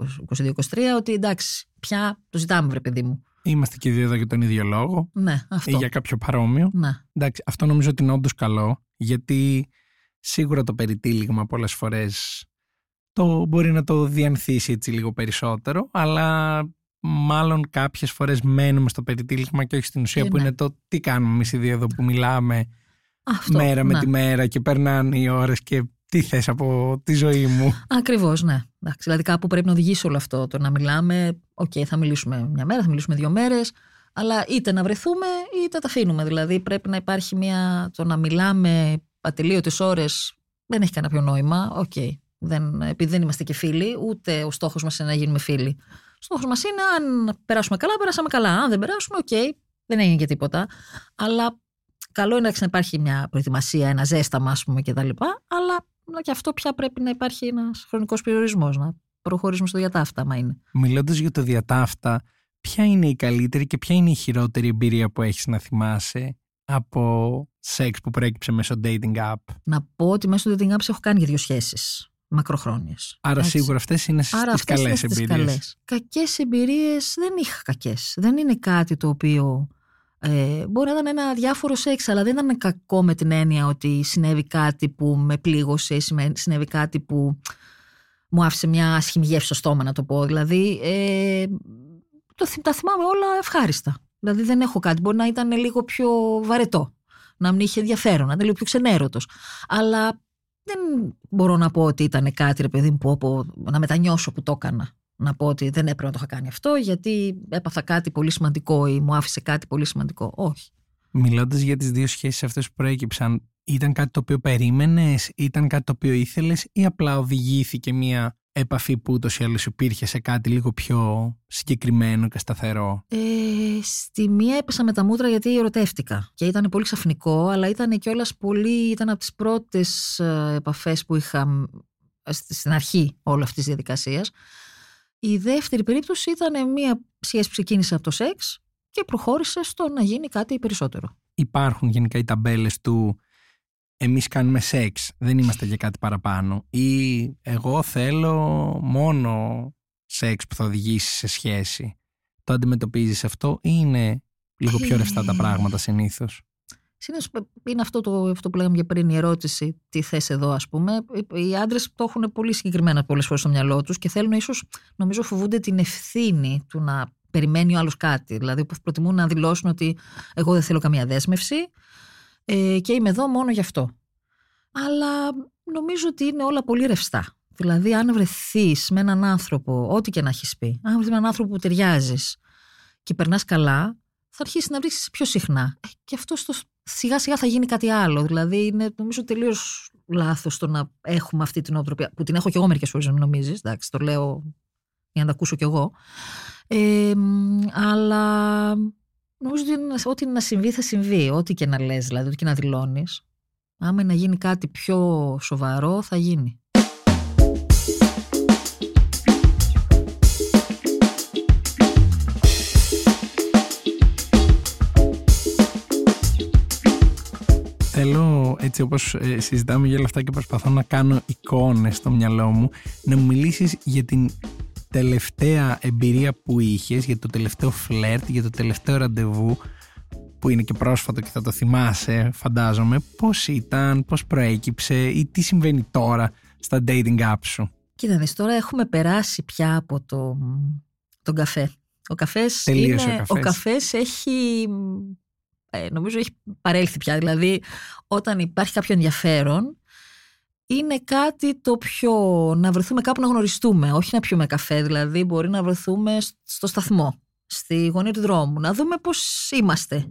ότι εντάξει πια το ζητάμε βρε παιδί μου. Είμαστε και οι δύο εδώ για τον ίδιο λόγο Ναι, ή αυτό. για κάποιο παρόμοιο. Ναι. Εντάξει, αυτό νομίζω ότι είναι όντως καλό, γιατί σίγουρα το περιτύλιγμα πολλές φορές το μπορεί να το διανθίσει έτσι λίγο περισσότερο, αλλά μάλλον κάποιες φορές μένουμε στο περιτύλιγμα και όχι στην ουσία Ε, που ναι. είναι το τι κάνουμε εμείς οι δύο εδώ που μιλάμε Αυτό, μέρα με ναι. τη μέρα και περνάνε οι ώρες και τι θες από τη ζωή μου. Ακριβώς, ναι. Εντάξει, δηλαδή κάπου πρέπει να οδηγήσει όλο αυτό. Το να μιλάμε, οκ, θα μιλήσουμε μια μέρα, θα μιλήσουμε δύο μέρες, αλλά είτε να βρεθούμε είτε τα αφήνουμε. Δηλαδή πρέπει να υπάρχει μια. Το να μιλάμε ατελείωτες ώρες δεν έχει κανένα νόημα. Οκ. Δεν, επειδή δεν είμαστε και φίλοι, ούτε ο στόχος μας είναι να γίνουμε φίλοι. Ο στόχος μας είναι αν περάσουμε καλά, περάσαμε καλά. Αν δεν περάσουμε, οκ, δεν έγινε και τίποτα. Αλλά καλό είναι να υπάρχει μια προετοιμασία, ένα ζέσταμα, ας πούμε, κτλ. Αλλά και αυτό πια πρέπει να υπάρχει ένας χρονικός περιορισμός, να προχωρήσουμε στο διά ταύτα, άμα είναι. Μιλώντας για το διατάφτα, ποια είναι η καλύτερη και ποια είναι η χειρότερη εμπειρία που έχεις να θυμάσαι από σεξ που προέκυψε μέσω dating app; Να πω ότι μέσω του dating apps έχω κάνει και δύο σχέσεις μακροχρόνιες. Άρα σίγουρα αυτές είναι στις Άρα αυτές καλές είναι στις εμπειρίες. καλές. Κακές εμπειρίες δεν είχα κακές. Δεν είναι κάτι το οποίο ε, μπορεί να ήταν ένα διάφορο σεξ, αλλά δεν ήταν κακό με την έννοια ότι συνέβη κάτι που με πλήγωσε, ή συνέβη κάτι που μου άφησε μια άσχημη γεύση στο στόμα να το πω. Δηλαδή ε, το, τα θυμάμαι όλα ευχάριστα. Δηλαδή δεν έχω κάτι. Μπορεί να ήταν λίγο πιο βαρετό. Να μην είχε ενδιαφέρον, να ήταν λίγο πιο ξενέρωτος. Αλλά δεν μπορώ να πω ότι ήταν κάτι, ρε παιδί μου, που, να μετανιώσω που το έκανα. Να πω ότι δεν έπρεπε να το είχα κάνει αυτό, γιατί έπαθα κάτι πολύ σημαντικό ή μου άφησε κάτι πολύ σημαντικό. Όχι. Μιλώντας για τις δύο σχέσεις αυτές που προέκυψαν, ήταν κάτι το οποίο περίμενες, ήταν κάτι το οποίο ήθελες, ή απλά οδηγήθηκε μια επαφή που ούτως ή άλλως υπήρχε σε κάτι λίγο πιο συγκεκριμένο και σταθερό; Ε, στη μία έπεσα με τα μούτρα γιατί ερωτεύτηκα. Και ήταν πολύ ξαφνικό, αλλά ήταν κιόλας πολύ. ήταν από τις πρώτες επαφές που είχα στην αρχή όλη αυτής της διαδικασίας. Η δεύτερη περίπτωση ήταν μια σχέση που ξεκίνησε από το σεξ και προχώρησε στο να γίνει κάτι περισσότερο. Υπάρχουν γενικά οι ταμπέλες του εμείς κάνουμε σεξ, δεν είμαστε για κάτι παραπάνω ή εγώ θέλω μόνο σεξ που θα οδηγήσει σε σχέση. Το αντιμετωπίζεις αυτό ή είναι λίγο πιο ρευστά τα πράγματα συνήθως; Συνήθως είναι αυτό, το, αυτό που λέγαμε για πριν, η ερώτηση, τι θες εδώ, ας πούμε. Οι άντρες το έχουν πολύ συγκεκριμένα πολλές φορές στο μυαλό τους και θέλουν ίσως, νομίζω, φοβούνται την ευθύνη του να περιμένει ο άλλος κάτι. Δηλαδή, που προτιμούν να δηλώσουν ότι εγώ δεν θέλω καμία δέσμευση ε, και είμαι εδώ μόνο γι' αυτό. Αλλά νομίζω ότι είναι όλα πολύ ρευστά. Δηλαδή, αν βρεθείς με έναν άνθρωπο, ό,τι και να έχεις πει, αν βρεθείς με έναν άνθρωπο που ταιριάζεις και περνάς καλά, θα αρχίσεις να βρει πιο συχνά. Ε, και αυτό στο, σιγά σιγά θα γίνει κάτι άλλο. Δηλαδή, είναι νομίζω τελείως λάθος το να έχουμε αυτή την οτροπία, που την έχω κι εγώ μερικές φορές, μην νομίζεις. Εντάξει, το λέω για να τα ακούσω κι εγώ. Ε, αλλά νομίζω ότι ό,τι να συμβεί θα συμβεί. Ό,τι και να λες, δηλαδή, ό,τι και να δηλώνεις. Άμα να γίνει κάτι πιο σοβαρό, θα γίνει. Θέλω έτσι όπως ε, συζητάμε για όλα αυτά και προσπαθώ να κάνω εικόνες στο μυαλό μου να μου μιλήσεις για την τελευταία εμπειρία που είχες, για το τελευταίο φλερτ, για το τελευταίο ραντεβού που είναι και πρόσφατο και θα το θυμάσαι φαντάζομαι πώς ήταν, πώς προέκυψε ή τι συμβαίνει τώρα στα dating apps σου; Κοίτα δεις, τώρα έχουμε περάσει πια από το, τον καφέ. Ο καφές, είναι, ο καφές. Ο καφές έχει, ε, νομίζω έχει παρέλθει πια. Δηλαδή όταν υπάρχει κάποιο ενδιαφέρον είναι κάτι το πιο να βρεθούμε κάπου να γνωριστούμε, όχι να πιούμε καφέ. Δηλαδή μπορεί να βρεθούμε στο σταθμό, στη γωνία του δρόμου, να δούμε πώς είμαστε.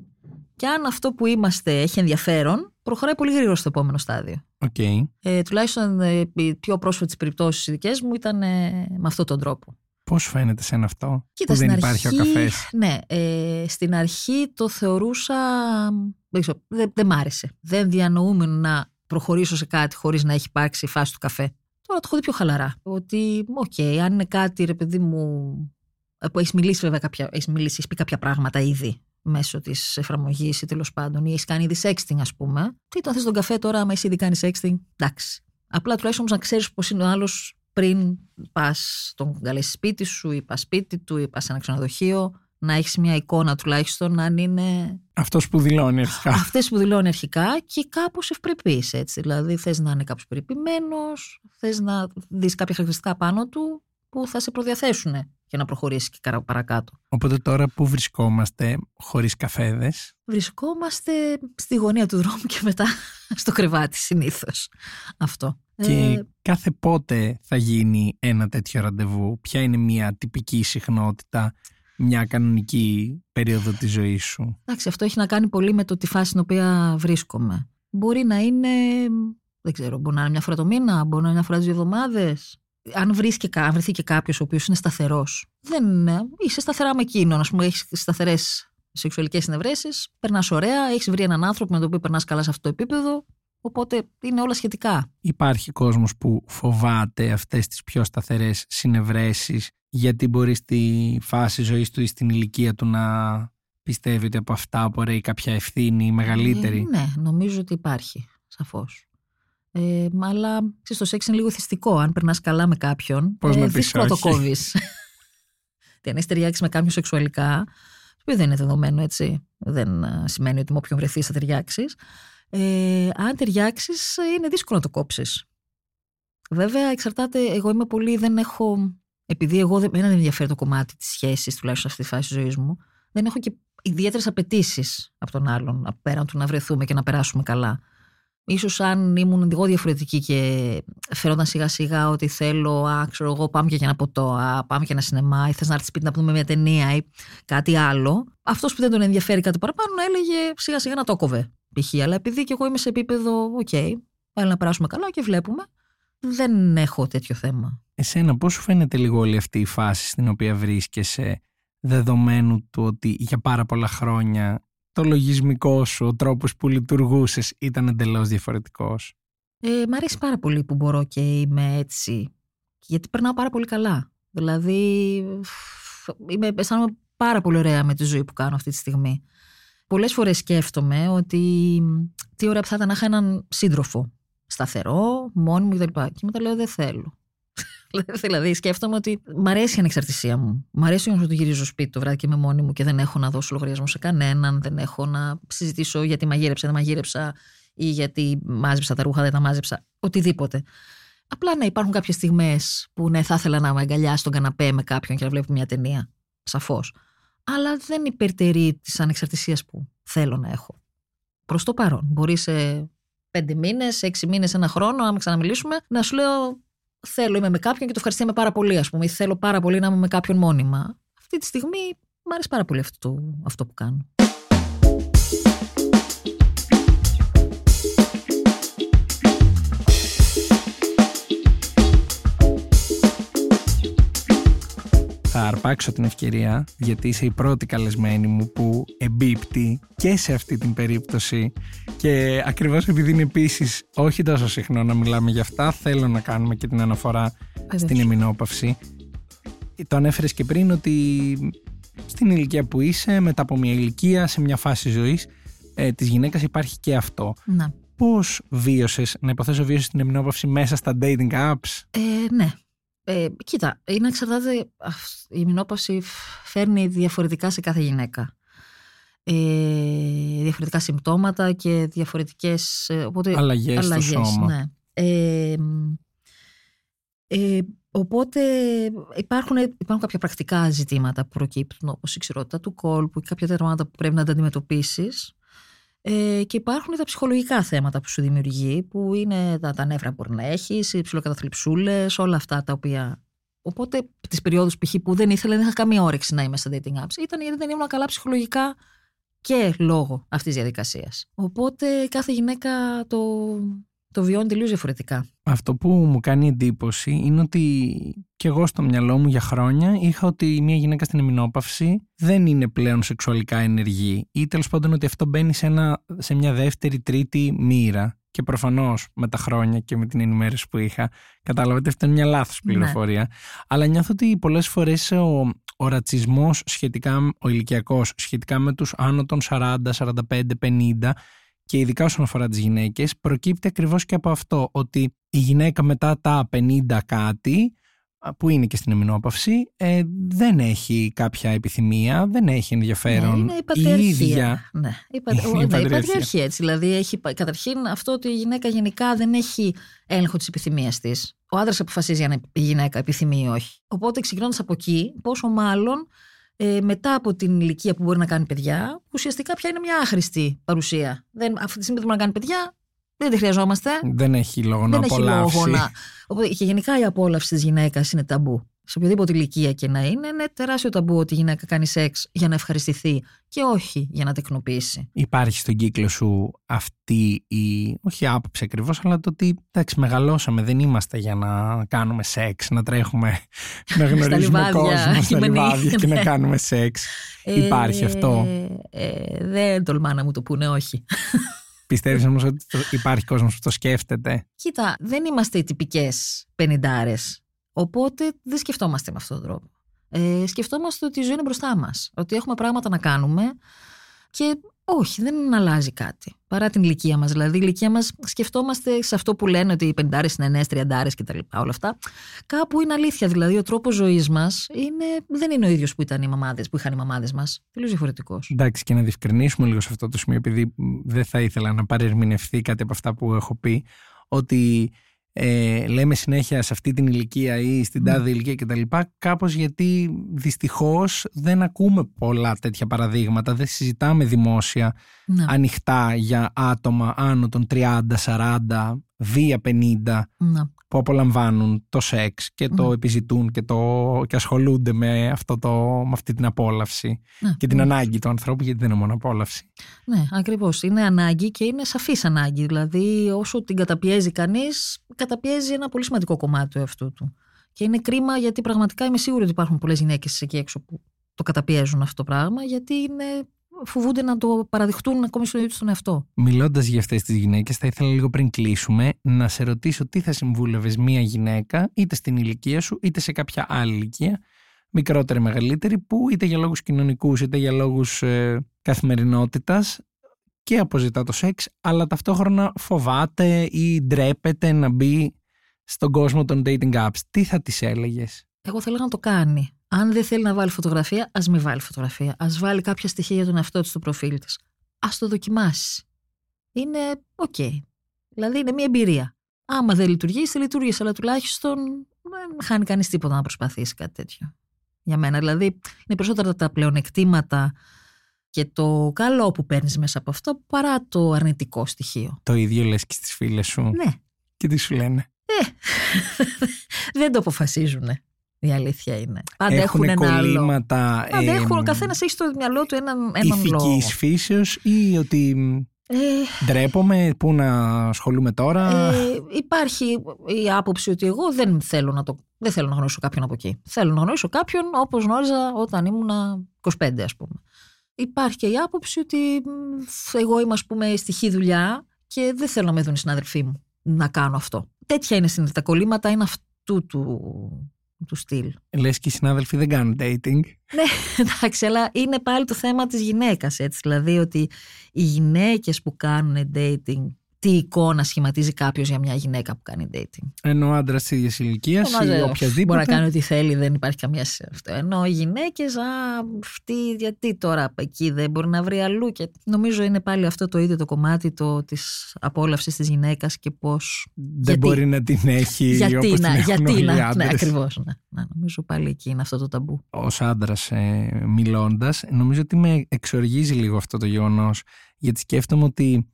Και αν αυτό που είμαστε έχει ενδιαφέρον, προχωράει πολύ γρήγορα στο επόμενο στάδιο. Okay. Ε, τουλάχιστον ε, οι πιο πρόσφατες περιπτώσεις οι δικές μου ήταν ε, με αυτόν τον τρόπο. Πώς φαίνεται σε αυτό Κοίτα, που δεν αρχή, υπάρχει ο καφές; Ναι, ε, στην αρχή το θεωρούσα. Δεν, ξέρω, δεν, δεν μ' άρεσε. Δεν διανοούμε να προχωρήσω σε κάτι χωρίς να έχει υπάρξει η φάση του καφέ. Τώρα το έχω δει πιο χαλαρά. Ότι, OK, okay, αν είναι κάτι, ρε παιδί μου, που έχεις μιλήσει βέβαια κάποια, έχεις μιλήσει, έχεις πει κάποια πράγματα ήδη μέσω της εφαρμογής ή τέλος πάντων, ή έχεις κάνει ήδη sexting, ας πούμε. Τι το θες τον καφέ τώρα, άμα εσύ ήδη κάνεις sexting, εντάξει. Απλά τουλάχιστον όμως να ξέρεις πώς είναι ο άλλος πριν πας τον καλέσεις σπίτι σου, ή πας σπίτι του, ή πας σε ένα ξενοδοχείο, να έχεις μια εικόνα τουλάχιστον αν είναι. Αυτός που δηλώνει αρχικά. Αυτές που δηλώνει αρχικά και κάπως ευπρεπή έτσι. Δηλαδή θες να είναι κάποιος περιποιημένος, θες να δεις κάποια χαρακτηριστικά πάνω του που θα σε προδιαθέσουν για να προχωρήσεις και παρακάτω. Οπότε τώρα που βρισκόμαστε χωρίς καφέδες; Βρισκόμαστε στη γωνία του δρόμου και μετά στο κρεβάτι συνήθως. Αυτό. Και ε, κάθε πότε θα γίνει ένα τέτοιο ραντεβού, ποια είναι μια τυπική συχνότητα, μια κανονική περίοδο της ζωής σου. Εντάξει, αυτό έχει να κάνει πολύ με το τη φάση στην οποία βρίσκομαι. Μπορεί να είναι, δεν ξέρω, μπορεί να είναι μια φορά το μήνα, μπορεί να είναι μια φορά τις δύο εβδομάδες αν, βρεθεί και, αν βρεθεί και κάποιος ο οποίος είναι σταθερός, δεν είσαι σταθερά με εκείνον. Α πούμε, έχεις σταθερές σεξουαλικές συνευρέσεις, περνάς ωραία, έχεις βρει έναν άνθρωπο με τον οποίο περνάς καλά σε αυτό το επίπεδο. Οπότε είναι όλα σχετικά. Υπάρχει κόσμος που φοβάται αυτές τις πιο σταθερές συνευρέσεις γιατί μπορεί στη φάση ζωής του ή στην ηλικία του να πιστεύει ότι από αυτά απορρέει κάποια ευθύνη μεγαλύτερη; Ε, ναι, νομίζω ότι υπάρχει, σαφώς. Ε, αλλά στο σεξ είναι λίγο θυστικό. Αν περνάς καλά με κάποιον, Πώς ε, να δύσκολο το κόβεις. Τι αν έχεις ταιριάξει με κάποιον σεξουαλικά, το οποίο δεν είναι δεδομένο έτσι. Δεν ε, σημαίνει ότι με όποιον βρεθείς θα ταιριάξεις. Ε, αν ταιριάξεις, είναι δύσκολο να το κόψεις. Βέβαια, εξαρτάται. Εγώ είμαι πολύ. Δεν έχω. Επειδή εγώ δεν, δεν ενδιαφέρει το κομμάτι της σχέσης, τουλάχιστον σε αυτή τη φάση της ζωής μου, δεν έχω και ιδιαίτερες απαιτήσεις από τον άλλον, πέραν του να βρεθούμε και να περάσουμε καλά. Ίσως αν ήμουν εγώ διαφορετική και φέρονταν σιγά σιγά ότι θέλω, α, ξέρω εγώ, πάμε για ένα ποτό, α, πάμε για ένα σινεμά, ή θες να έρθεις σπίτι να δούμε μια ταινία ή κάτι άλλο. Αυτός που δεν τον ενδιαφέρει κάτι παραπάνω έλεγε σιγά σιγά να το κόβε π.χ. Αλλά επειδή και εγώ είμαι σε επίπεδο, OK, okay, να περάσουμε καλά και βλέπουμε, δεν έχω τέτοιο θέμα. Εσένα πώς σου φαίνεται λίγο όλη αυτή η φάση στην οποία βρίσκεσαι δεδομένου του ότι για πάρα πολλά χρόνια το λογισμικό σου, ο τρόπος που λειτουργούσες ήταν εντελώς διαφορετικός; Ε, μ' αρέσει πάρα πολύ που μπορώ και είμαι έτσι, γιατί περνάω πάρα πολύ καλά. Δηλαδή, είμαι, αισθάνομαι πάρα πολύ ωραία με τη ζωή που κάνω αυτή τη στιγμή. Πολλές φορές σκέφτομαι ότι τι ωραία που θα ήταν να είχα έναν σύντροφο σταθερό, μόνιμο κτλ. Και μετά λέω δεν θέλω. δηλαδή, σκέφτομαι ότι μ' αρέσει η ανεξαρτησία μου. Μ' αρέσει να το γυρίζω σπίτι το βράδυ και είμαι μόνη μου και δεν έχω να δώσω λογαριασμό σε κανέναν. Δεν έχω να συζητήσω γιατί μαγείρεψα, δεν μαγείρεψα ή γιατί μάζεψα τα ρούχα, δεν τα μάζεψα. Οτιδήποτε. Απλά να υπάρχουν κάποιες στιγμές που ναι, θα ήθελα να με αγκαλιάσει στον καναπέ με κάποιον και να βλέπω μια ταινία. Σαφώς. Αλλά δεν υπερτερεί της ανεξαρτησίας που θέλω να έχω. Προς το παρόν. Μπορεί σε πέντε μήνες, έξι μήνες, ένα χρόνο, άμα ξαναμιλήσουμε, να σου λέω θέλω, είμαι με κάποιον και το ευχαριστούμε πάρα πολύ, ας πούμε, ή θέλω πάρα πολύ να είμαι με κάποιον μόνιμα. Αυτή τη στιγμή μου αρέσει πάρα πολύ αυτό, αυτό που κάνω. Θα αρπάξω την ευκαιρία γιατί είσαι η πρώτη καλεσμένη μου που εμπίπτει και σε αυτή την περίπτωση και ακριβώς επειδή είναι επίσης όχι τόσο συχνό να μιλάμε για αυτά θέλω να κάνουμε και την αναφορά στην εμεινόπαυση. Το ανέφερες και πριν ότι στην ηλικία που είσαι μετά από μια ηλικία σε μια φάση ζωής ε, της γυναίκας υπάρχει και αυτό. Να. Πώς βίωσες, να υποθέσω βίωσες την εμεινόπαυση μέσα στα dating apps? Ε, ναι, ε, κοίτα, είναι εξαρτάται. Η μηνόπαυση φέρνει διαφορετικά σε κάθε γυναίκα. Ε, διαφορετικά συμπτώματα και διαφορετικές ε, οπότε, αλλαγές, στο σώμα. Ναι. Ε, ε, οπότε υπάρχουν, υπάρχουν κάποια πρακτικά ζητήματα που προκύπτουν όπως η ξηρότητα του κόλπου και κάποια θέματα που πρέπει να τα αντιμετωπίσεις. Ε, και υπάρχουν τα ψυχολογικά θέματα που σου δημιουργεί, που είναι τα, τα νεύρα που μπορεί να έχεις, οι ψηλοκαταθλιψούλε, όλα αυτά τα οποία. Οπότε, τις περιόδους π.χ. που δεν ήθελα, δεν είχα καμία όρεξη να είμαι στα dating apps, ήταν γιατί δεν ήμουν καλά ψυχολογικά και λόγω αυτής της διαδικασίας. Οπότε, κάθε γυναίκα το, το βιώνει τελείως διαφορετικά. Αυτό που μου κάνει εντύπωση είναι ότι και εγώ στο μυαλό μου για χρόνια είχα ότι μια γυναίκα στην εμεινόπαυση δεν είναι πλέον σεξουαλικά ενεργή ή τέλος πάντων ότι αυτό μπαίνει σε, ένα, σε μια δεύτερη, τρίτη μοίρα. Και προφανώς με τα χρόνια και με την ενημέρωση που είχα, κατάλαβα ότι αυτή είναι μια λάθος ναι. πληροφορία. Αλλά νιώθω ότι πολλές φορές ο, ο ρατσισμός σχετικά, ο ηλικιακός, σχετικά με τους άνω των 40, 45, 50, και ειδικά όσον αφορά τις γυναίκες προκύπτει ακριβώς και από αυτό ότι η γυναίκα μετά τα 50 κάτι που είναι και στην εμεινόπαυση ε, δεν έχει κάποια επιθυμία, δεν έχει ενδιαφέρον. Ναι, είναι η πατριαρχία. Η ίδια... Ναι, η, πα... η, πατριαρχία. έτσι. Δηλαδή έχει, καταρχήν αυτό ότι η γυναίκα γενικά δεν έχει έλεγχο της επιθυμίας της. Ο άντρας αποφασίζει αν η γυναίκα επιθυμεί ή όχι. Οπότε ξεκινώντας από εκεί, πόσο μάλλον ε, μετά από την ηλικία που μπορεί να κάνει παιδιά, ουσιαστικά πια είναι μια άχρηστη παρουσία. Δεν, αυτή τη στιγμή που μπορεί να κάνει παιδιά, δεν τη χρειαζόμαστε. Δεν έχει λόγο δεν να απολαύσει. Έχει λόγο να... Οπότε και γενικά η απόλαυση της γυναίκας είναι ταμπού σε οποιαδήποτε ηλικία και να είναι, είναι τεράστιο ταμπού ότι η γυναίκα κάνει σεξ για να ευχαριστηθεί και όχι για να τεκνοποιήσει. Υπάρχει στον κύκλο σου αυτή η, όχι άποψη ακριβώς, αλλά το ότι εντάξει, μεγαλώσαμε, δεν είμαστε για να κάνουμε σεξ, να τρέχουμε, να γνωρίζουμε κόσμο στα λιβάδια και να ναι. κάνουμε σεξ. Ε, Υπάρχει αυτό; Ε, δεν τολμά να μου το πούνε, όχι. Πιστεύεις όμως ότι υπάρχει κόσμος που το σκέφτεται; Κοίτα, δεν είμαστε οι τυπικές πενιντάρες Οπότε δεν σκεφτόμαστε με αυτόν τον τρόπο. Ε, σκεφτόμαστε ότι η ζωή είναι μπροστά μας. Ότι έχουμε πράγματα να κάνουμε και όχι, δεν αλλάζει κάτι. Παρά την ηλικία μας. Δηλαδή, η ηλικία μας σκεφτόμαστε σε αυτό που λένε ότι οι πεντάρες είναι νέες, τριαντάρες κτλ. Όλα αυτά. Κάπου είναι αλήθεια. Δηλαδή, ο τρόπος ζωής μας δεν είναι ο ίδιος που, ήταν οι μαμάδες, που είχαν οι μαμάδες μας. Τελείως διαφορετικός. Εντάξει, και να διευκρινίσουμε λίγο σε αυτό το σημείο, επειδή δεν θα ήθελα να παρερμηνευτεί κάτι από αυτά που έχω πει, ότι ε, λέμε συνέχεια σε αυτή την ηλικία ή στην Ναι. τάδε ηλικία κτλ. Κάπως γιατί δυστυχώς δεν ακούμε πολλά τέτοια παραδείγματα, δεν συζητάμε δημόσια Ναι. ανοιχτά για άτομα άνω των 30, 40, βία 50 Ναι. Που απολαμβάνουν το σεξ και το Ναι. επιζητούν και, το, και ασχολούνται με, αυτό το, με αυτή την απόλαυση Ναι. και την Ναι. ανάγκη του ανθρώπου γιατί δεν είναι μόνο απόλαυση. Ναι, ακριβώς. Είναι ανάγκη και είναι σαφής ανάγκη. Δηλαδή, όσο την καταπιέζει κανείς, καταπιέζει ένα πολύ σημαντικό κομμάτι του εαυτού του. Και είναι κρίμα γιατί πραγματικά είμαι σίγουρη ότι υπάρχουν πολλές γυναίκες εκεί έξω που το καταπιέζουν αυτό το πράγμα, γιατί είναι, φοβούνται να το παραδειχτούν ακόμη στον ίδιο τους τον εαυτό. Μιλώντας για αυτές τις γυναίκες θα ήθελα λίγο πριν κλείσουμε να σε ρωτήσω τι θα συμβούλευες μία γυναίκα είτε στην ηλικία σου είτε σε κάποια άλλη ηλικία μικρότερη μεγαλύτερη που είτε για λόγους κοινωνικούς είτε για λόγους ε, καθημερινότητας και αποζητά το σεξ αλλά ταυτόχρονα φοβάται ή ντρέπεται να μπει στον κόσμο των dating apps. Τι θα της έλεγες; Εγώ θέλω να το κάνει. Αν δεν θέλει να βάλει φωτογραφία, ας μην βάλει φωτογραφία. Α βάλει κάποια στοιχεία για τον εαυτό της στο προφίλ της. Ας το δοκιμάσει. Είναι οκ. Δηλαδή είναι μια εμπειρία. Άμα δεν λειτουργήσει, δεν λειτουργήσει, αλλά τουλάχιστον δεν χάνει κανείς τίποτα να προσπαθήσει κάτι τέτοιο. Για μένα. Δηλαδή είναι περισσότερα τα πλεονεκτήματα και το καλό που παίρνεις μέσα από αυτό παρά το αρνητικό στοιχείο. Το ίδιο λες και στις φίλες σου Ναι. και τι σου λένε. δεν το αποφασίζουν. Η αλήθεια είναι. Πάντα έχουν, Έχουν ένα άλλο. κολλήματα Πάντα έχουν, ο εμ, καθένας έχει στο μυαλό του έναν, έναν λόγο. ηθικής φύσεως ή ότι Ε, ντρέπομαι, πού να ασχολούμαι τώρα; ε, υπάρχει η άποψη ότι εγώ δεν θέλω να, το, δεν θέλω να γνωρίσω κάποιον από εκεί. Θέλω να γνωρίσω κάποιον όπως γνώριζα όταν ήμουν 25 ας πούμε. Υπάρχει και η άποψη ότι μ, εγώ είμαι ας πούμε στη χή δουλειά και δεν θέλω να με δουν οι συνάδελφοί μου να κάνω αυτό. Τέτοια είναι συνήθως. Τα κολλήματα είναι αυτού του, του στυλ. Λες και οι συνάδελφοι δεν κάνουν dating. Ναι, εντάξει, αλλά είναι πάλι το θέμα της γυναίκας, έτσι. Δηλαδή ότι οι γυναίκες που κάνουν dating, τι εικόνα σχηματίζει κάποιος για μια γυναίκα που κάνει dating. Ενώ άντρας της ίδιας ηλικίας Ενώ, ή ε, οποιασδήποτε. Μπορεί να κάνει ό,τι θέλει, δεν υπάρχει καμία σε αυτό. Ενώ οι γυναίκες, α, αυτή, γιατί τώρα από εκεί δεν μπορεί να βρει αλλού. Και νομίζω είναι πάλι αυτό το ίδιο το κομμάτι το, της απόλαυσης της γυναίκας και πώς... Δεν γιατί- μπορεί να την έχει γιατί όπως την να, έχουν γιατί όλοι οι να, ναι, άντρες. ακριβώς, ναι. Ναι, νομίζω πάλι εκεί είναι αυτό το ταμπού. Ως άντρας ε, μιλώντας, νομίζω ότι με εξοργίζει λίγο αυτό το γεγονός. Γιατί σκέφτομαι ότι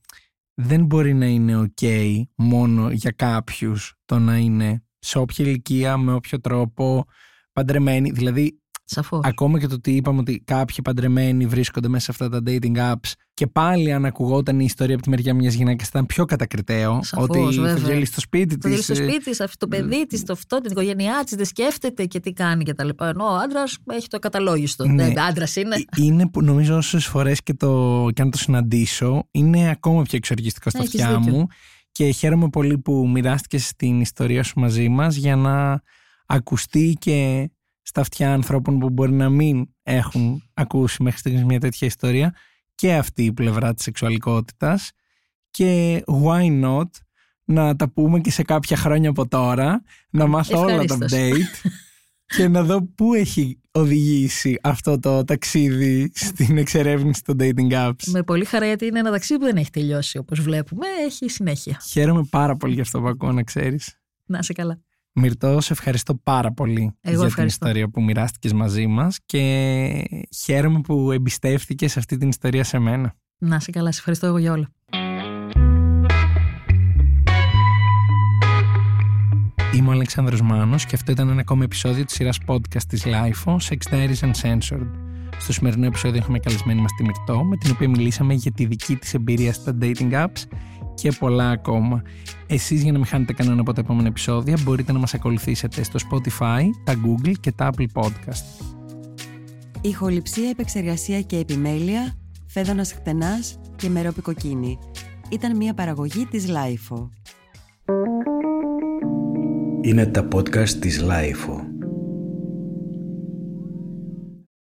δεν μπορεί να είναι ok μόνο για κάποιους το να είναι σε όποια ηλικία, με όποιο τρόπο, παντρεμένοι. Δηλαδή Σαφώς. Ακόμα και το ότι είπαμε ότι κάποιοι παντρεμένοι βρίσκονται μέσα σε αυτά τα dating apps και πάλι αν ακουγόταν η ιστορία από τη μεριά μιας γυναίκας ήταν πιο κατακριτέο. Σαφώς, ότι θα βέβαια. βγαίνει στο σπίτι Το δει τη. στο σπίτι της, το παιδί της, το αυτό, την οικογένειά της, δεν σκέφτεται και τι κάνει κτλ. Ενώ ο άντρας έχει το ακαταλόγιστο. Ναι. Ναι. Άντρας είναι. Είναι που νομίζω όσες φορές και, το, και αν το συναντήσω, είναι ακόμα πιο εξοργιστικό στα Έχεις αυτιά δίκιο. μου. Και χαίρομαι πολύ που μοιράστηκες την ιστορία σου μαζί μας για να ακουστεί και στα αυτιά ανθρώπων που μπορεί να μην έχουν ακούσει μέχρι στιγμής μια τέτοια ιστορία και αυτή η πλευρά της σεξουαλικότητας και why not να τα πούμε και σε κάποια χρόνια από τώρα να μάθω όλα τα Ευχαρίστως. update και να δω πού έχει οδηγήσει αυτό το ταξίδι στην εξερεύνηση των dating apps. Με πολύ χαρά γιατί είναι ένα ταξίδι που δεν έχει τελειώσει όπως βλέπουμε. Έχει συνέχεια. Χαίρομαι πάρα πολύ για αυτό που ακούω να ξέρεις. Να είσαι καλά. Μυρτώ, σε ευχαριστώ πάρα πολύ Εγώ για την ευχαριστώ. ιστορία που μοιράστηκες μαζί μας και χαίρομαι που εμπιστεύτηκες αυτή την ιστορία σε μένα. Να είσαι καλά. Σε ευχαριστώ εγώ για όλα. Είμαι ο Αλεξάνδρος Μάνος και αυτό ήταν ένα ακόμα επεισόδιο της σειράς podcast της LIFO, Sex Diaries Uncensored. Στο σημερινό επεισόδιο έχουμε καλεσμένη μας τη Μυρτώ, με την οποία μιλήσαμε για τη δική της εμπειρία στα dating apps και πολλά ακόμα. Εσείς για να μην χάνετε κανένα από τα επόμενα επεισόδια μπορείτε να μας ακολουθήσετε στο Spotify, τα Google και τα Apple Podcast. Ηχοληψία, επεξεργασία και επιμέλεια, Φαίδωνας Κτενάς και Μερόπη Κοκκίνη. Ήταν μια παραγωγή της LiFO. Είναι τα podcast της LiFO.